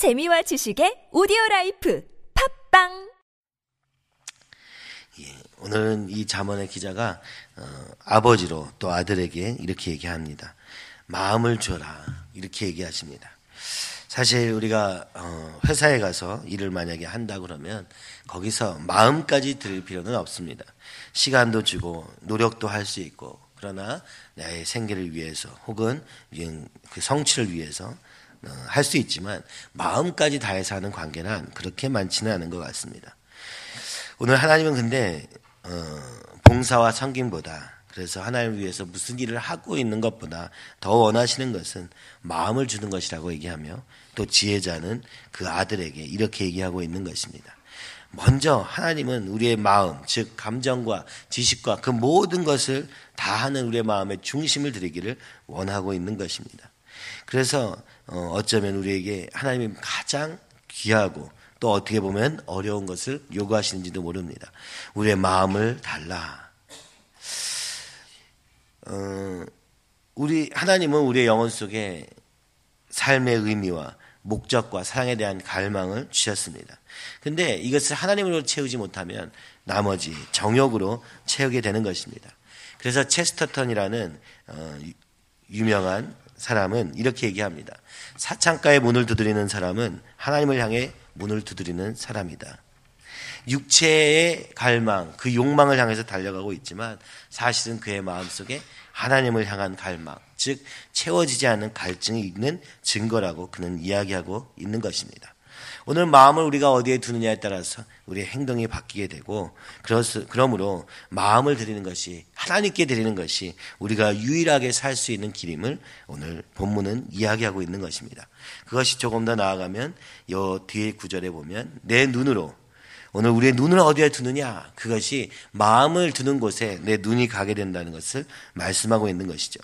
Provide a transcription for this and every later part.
재미와 지식의 오디오 life 팟빵 예, 오늘은 이 잠언의 기자가 어, 아버지로 또 아들에게 이렇게 얘기합니다. 마음을 줘라 이렇게 얘기하십니다. 사실 우리가 어, 회사에 가서 일을 만약에 한다 그러면 거기서 마음까지 드릴 필요는 없습니다. 시간도 주고 노력도 할 수 있고 그러나 나의 생계를 위해서 혹은 그 성취를 위해서 어, 할 수 있지만 마음까지 다해서 하는 관계는 그렇게 많지는 않은 것 같습니다. 오늘 하나님은 근데 어, 봉사와 성김보다 그래서 하나님을 위해서 무슨 일을 하고 있는 것보다 더 원하시는 것은 마음을 주는 것이라고 얘기하며 또 지혜자는 그 아들에게 이렇게 얘기하고 있는 것입니다. 먼저 하나님은 우리의 마음, 즉 감정과 지식과 그 모든 것을 다 하는 우리의 마음의 중심을 드리기를 원하고 있는 것입니다. 그래서 어, 어쩌면 우리에게 하나님이 가장 귀하고 또 어떻게 보면 어려운 것을 요구하시는지도 모릅니다. 우리의 마음을 달라. 어, 우리 하나님은 우리의 영혼 속에 삶의 의미와 목적과 사랑에 대한 갈망을 주셨습니다. 근데 이것을 하나님으로 채우지 못하면 나머지 정욕으로 채우게 되는 것입니다. 그래서 체스터턴이라는 어, 유명한 사람은 이렇게 얘기합니다. 사창가의 문을 두드리는 사람은 하나님을 향해 문을 두드리는 사람이다. 육체의 갈망, 그 욕망을 향해서 달려가고 있지만 사실은 그의 마음속에 하나님을 향한 갈망, 즉 채워지지 않는 갈증이 있는 증거라고 그는 이야기하고 있는 것입니다. 오늘 마음을 우리가 어디에 두느냐에 따라서 우리의 행동이 바뀌게 되고 그러므로 마음을 드리는 것이 하나님께 드리는 것이 우리가 유일하게 살 수 있는 길임을 오늘 본문은 이야기하고 있는 것입니다. 그것이 조금 더 나아가면 요 뒤에 구절에 보면 내 눈으로 오늘 우리의 눈을 어디에 두느냐 그것이 마음을 두는 곳에 내 눈이 가게 된다는 것을 말씀하고 있는 것이죠.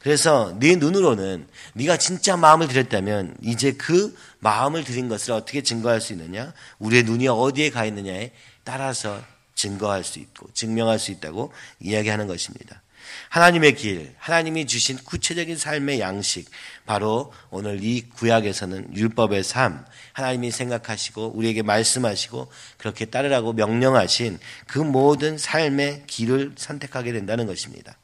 그래서 네 눈으로는 네가 진짜 마음을 들였다면 이제 그 마음을 들인 것을 어떻게 증거할 수 있느냐? 우리의 눈이 어디에 가 있느냐에 따라서 증거할 수 있고 증명할 수 있다고 이야기하는 것입니다. 하나님의 길, 하나님이 주신 구체적인 삶의 양식, 바로 오늘 이 구약에서는 율법의 삶, 하나님이 생각하시고 우리에게 말씀하시고 그렇게 따르라고 명령하신 그 모든 삶의 길을 선택하게 된다는 것입니다.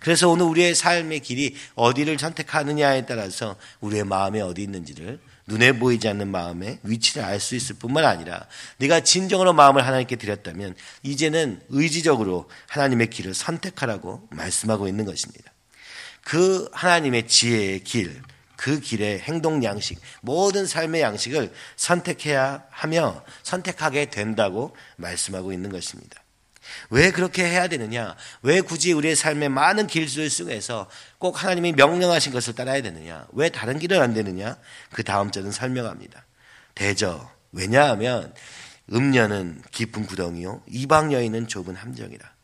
그래서 오늘 우리의 삶의 길이 어디를 선택하느냐에 따라서 우리의 마음에 어디 있는지를 눈에 보이지 않는 마음의 위치를 알 수 있을 뿐만 아니라 네가 진정으로 마음을 하나님께 드렸다면 이제는 의지적으로 하나님의 길을 선택하라고 말씀하고 있는 것입니다. 그 하나님의 지혜의 길, 그 길의 행동 양식, 모든 삶의 양식을 선택해야 하며 선택하게 된다고 말씀하고 있는 것입니다. 왜 그렇게 해야 되느냐? 왜 굳이 우리의 삶의 많은 길들 속에서 꼭 하나님이 명령하신 것을 따라야 되느냐? 왜 다른 길은 안 되느냐? 그 다음 절은 설명합니다. 대저. 왜냐하면 음녀는 깊은 구덩이요. 이방 여인은 좁은 함정이라.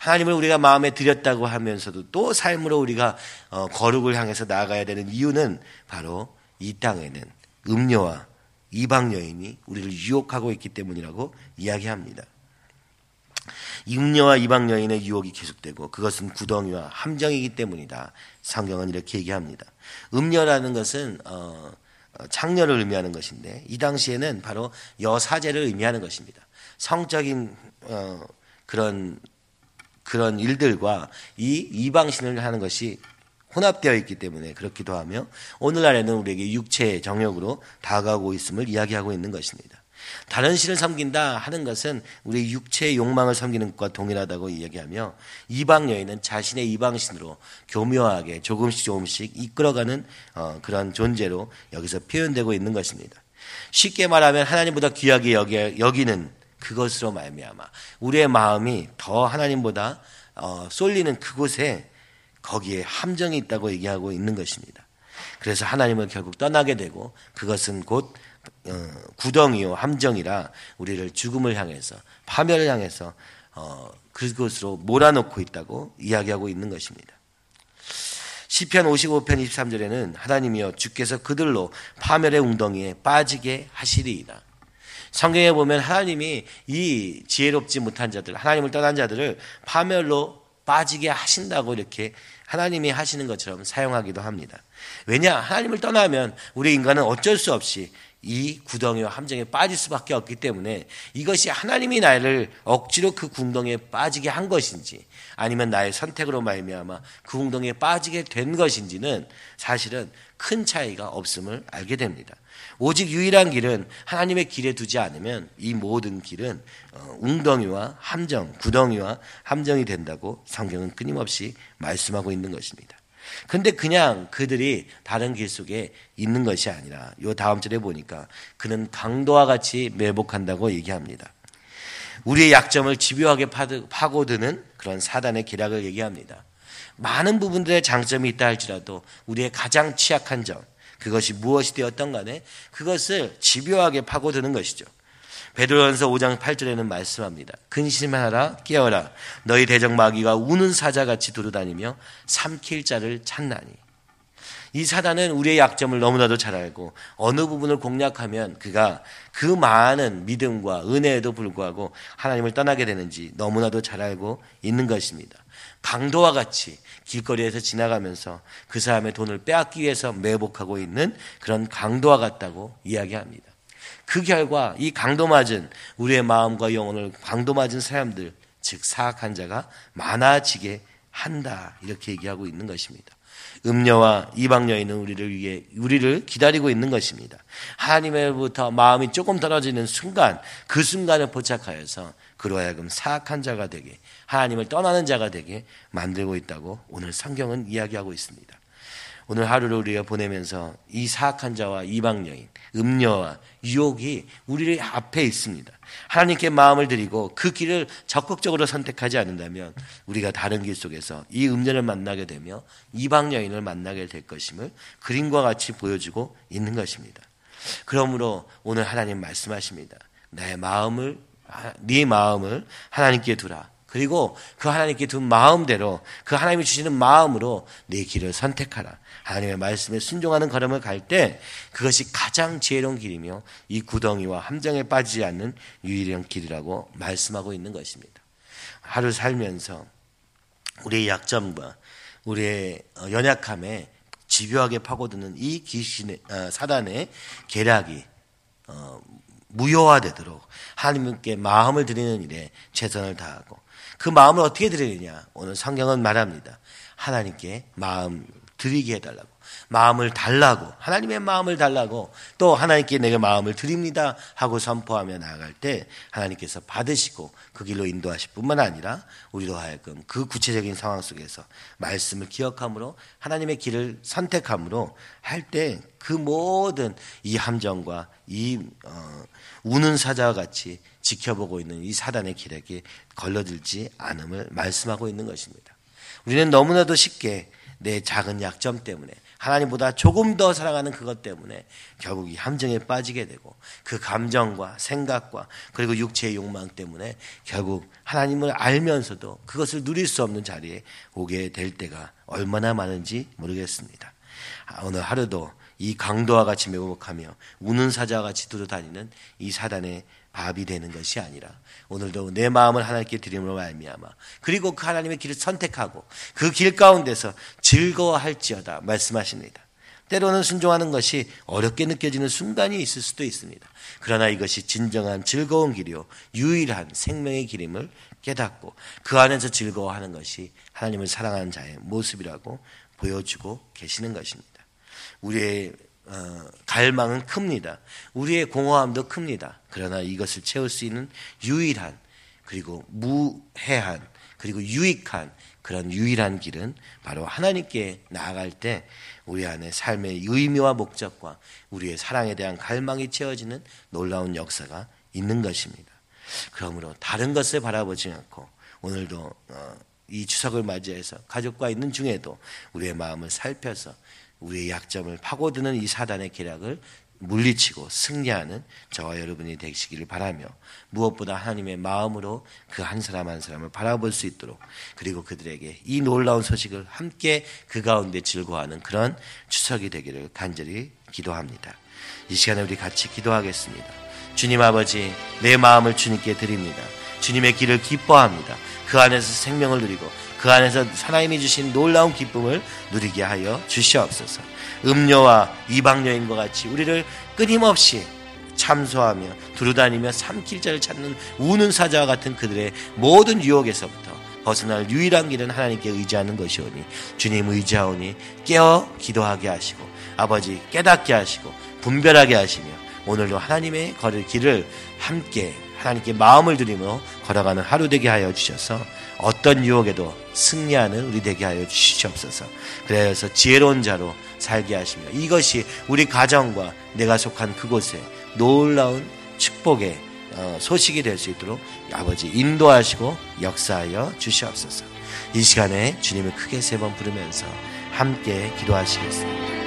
하나님을 우리가 마음에 들였다고 하면서도 또 삶으로 우리가 어, 거룩을 향해서 나아가야 되는 이유는 바로 이 땅에는 음녀와 이방 여인이 우리를 유혹하고 있기 때문이라고 이야기합니다. 육녀와 이방 여인의 유혹이 계속되고 그것은 구덩이와 함정이기 때문이다. 성경은 이렇게 얘기합니다. 음녀라는 것은 어, 어, 창녀를 의미하는 것인데 이 당시에는 바로 여사제를 의미하는 것입니다. 성적인 어, 그런 그런 일들과 이 이방신을 하는 것이 혼합되어 있기 때문에 그렇기도 하며 오늘날에는 우리에게 육체의 정욕으로 다가오고 있음을 이야기하고 있는 것입니다. 다른 신을 섬긴다 하는 것은 우리 육체의 욕망을 섬기는 것과 동일하다고 이야기하며 이방 여인은 자신의 이방신으로 교묘하게 조금씩 조금씩 이끌어가는 어, 그런 존재로 여기서 표현되고 있는 것입니다. 쉽게 말하면 하나님보다 귀하게 여기, 여기는 그것으로 말미암아 우리의 마음이 더 하나님보다 어, 쏠리는 그곳에 거기에 함정이 있다고 얘기하고 있는 것입니다. 그래서 하나님을 결국 떠나게 되고 그것은 곧 어, 구덩이요 함정이라 우리를 죽음을 향해서 파멸을 향해서 어, 그곳으로 몰아넣고 있다고 이야기하고 있는 것입니다. 시편 55편 23절에는 하나님이여 주께서 그들로 파멸의 웅덩이에 빠지게 하시리이다. 성경에 보면 하나님이 이 지혜롭지 못한 자들, 하나님을 떠난 자들을 파멸로 빠지게 하신다고 이렇게 하나님이 하시는 것처럼 사용하기도 합니다. 왜냐? 하나님을 떠나면 우리 인간은 어쩔 수 없이 이 구덩이와 함정에 빠질 수밖에 없기 때문에 이것이 하나님이 나를 억지로 그 구덩이에 빠지게 한 것인지 아니면 나의 선택으로 말미암아 그 구덩이에 빠지게 된 것인지는 사실은 큰 차이가 없음을 알게 됩니다. 오직 유일한 길은 하나님의 길에 두지 않으면 이 모든 길은 어, 웅덩이와 함정, 구덩이와 함정이 된다고 성경은 끊임없이 말씀하고 있는 것입니다. 근데 그냥 그들이 다른 길 속에 있는 것이 아니라 요 다음 절에 보니까 그는 강도와 같이 매복한다고 얘기합니다. 우리의 약점을 집요하게 파고드는 그런 사단의 기락을 얘기합니다. 많은 부분들의 장점이 있다 할지라도 우리의 가장 취약한 점, 그것이 무엇이 되었던 간에 그것을 집요하게 파고드는 것이죠. 베드로전서 5장 8절에는 말씀합니다. 근심하라 깨어라 너희 대적 마귀가 우는 사자같이 두루다니며 삼킬 자를 찾나니 이 사단은 우리의 약점을 너무나도 잘 알고 어느 부분을 공략하면 그가 그 많은 믿음과 은혜에도 불구하고 하나님을 떠나게 되는지 너무나도 잘 알고 있는 것입니다. 강도와 같이 길거리에서 지나가면서 그 사람의 돈을 빼앗기 위해서 매복하고 있는 그런 강도와 같다고 이야기합니다. 그 결과 이 강도 맞은 우리의 마음과 영혼을 강도 맞은 사람들, 즉 사악한 자가 많아지게 한다. 이렇게 얘기하고 있는 것입니다. 음녀와 이방 여인은 우리를 위해 우리를 기다리고 있는 것입니다. 하나님으로부터 마음이 조금 떨어지는 순간 그 순간을 포착하여서 그로 하여금 사악한 자가 되게 하나님을 떠나는 자가 되게 만들고 있다고 오늘 성경은 이야기하고 있습니다. 오늘 하루를 우리가 보내면서 이 사악한 자와 이방 여인, 음녀와 유혹이 우리 앞에 있습니다. 하나님께 마음을 드리고 그 길을 적극적으로 선택하지 않는다면 우리가 다른 길 속에서 이 음녀를 만나게 되며 이방 여인을 만나게 될 것임을 그림과 같이 보여주고 있는 것입니다. 그러므로 오늘 하나님 말씀하십니다. 내 마음을 네 마음을 하나님께 두라. 그리고 그 하나님께 둔 마음대로 그 하나님이 주시는 마음으로 네 길을 선택하라. 하나님의 말씀에 순종하는 걸음을 갈 때 그것이 가장 지혜로운 길이며 이 구덩이와 함정에 빠지지 않는 유일한 길이라고 말씀하고 있는 것입니다. 하루 살면서 우리의 약점과 우리의 어, 연약함에 집요하게 파고드는 이 귀신의 어, 사단의 계략이 어, 무효화되도록 하나님께 마음을 드리는 일에 최선을 다하고 그 마음을 어떻게 드리느냐? 오늘 성경은 말합니다. 하나님께 마음 드리게 해달라고. 마음을 달라고. 하나님의 마음을 달라고. 또 하나님께 내게 마음을 드립니다. 하고 선포하며 나아갈 때 하나님께서 받으시고 그 길로 인도하실 뿐만 아니라 우리로 하여금 그 구체적인 상황 속에서 말씀을 기억함으로 하나님의 길을 선택함으로 할 때 그 모든 이 함정과 이 어, 우는 사자와 같이 지켜보고 있는 이 사단의 기력에 걸러들지 않음을 말씀하고 있는 것입니다. 우리는 너무나도 쉽게 내 작은 약점 때문에 하나님보다 조금 더 사랑하는 그것 때문에 결국 이 함정에 빠지게 되고 그 감정과 생각과 그리고 육체의 욕망 때문에 결국 하나님을 알면서도 그것을 누릴 수 없는 자리에 오게 될 때가 얼마나 많은지 모르겠습니다. 아, 오늘 하루도 이 강도와 같이 매복하며 우는 사자와 같이 두루 다니는 이 사단의 밥이 되는 것이 아니라 오늘도 내 마음을 하나님께 드림으로 말미암아 그리고 그 하나님의 길을 선택하고 그 길 가운데서 즐거워할지어다 말씀하십니다. 때로는 순종하는 것이 어렵게 느껴지는 순간이 있을 수도 있습니다. 그러나 이것이 진정한 즐거운 길이요 유일한 생명의 길임을 깨닫고 그 안에서 즐거워하는 것이 하나님을 사랑하는 자의 모습이라고 보여주고 계시는 것입니다. 우리의 어, 갈망은 큽니다. 우리의 공허함도 큽니다. 그러나 이것을 채울 수 있는 유일한 그리고 무해한 그리고 유익한 그런 유일한 길은 바로 하나님께 나아갈 때 우리 안에 삶의 의미와 목적과 우리의 사랑에 대한 갈망이 채워지는 놀라운 역사가 있는 것입니다. 그러므로 다른 것을 바라보지 않고 오늘도 어, 이 추석을 맞이해서 가족과 있는 중에도 우리의 마음을 살펴서 우리의 약점을 파고드는 이 사단의 계략을 물리치고 승리하는 저와 여러분이 되시기를 바라며 무엇보다 하나님의 마음으로 그 한 사람 한 사람을 바라볼 수 있도록 그리고 그들에게 이 놀라운 소식을 함께 그 가운데 즐거워하는 그런 추석이 되기를 간절히 기도합니다. 이 시간에 우리 같이 기도하겠습니다. 주님 아버지, 내 마음을 주님께 드립니다. 주님의 길을 기뻐합니다. 그 안에서 생명을 누리고 그 안에서 하나님이 주신 놀라운 기쁨을 누리게 하여 주시옵소서. 음녀와 이방 여인과 같이 우리를 끊임없이 참소하며 두루다니며 삼킬자를 찾는 우는 사자와 같은 그들의 모든 유혹에서부터 벗어날 유일한 길은 하나님께 의지하는 것이오니 주님 의지하오니 깨어 기도하게 하시고 아버지 깨닫게 하시고 분별하게 하시며 오늘도 하나님의 걸을 길을 함께 하나님께 마음을 들이며 걸어가는 하루 되게 하여 주셔서 어떤 유혹에도 승리하는 우리 되게 하여 주시옵소서. 그래서 지혜로운 자로 살게 하시며 이것이 우리 가정과 내가 속한 그곳에 놀라운 축복의 어, 소식이 될 수 있도록 아버지 인도하시고 역사하여 주시옵소서. 이 시간에 주님을 크게 세 번 부르면서 함께 기도하시겠습니다.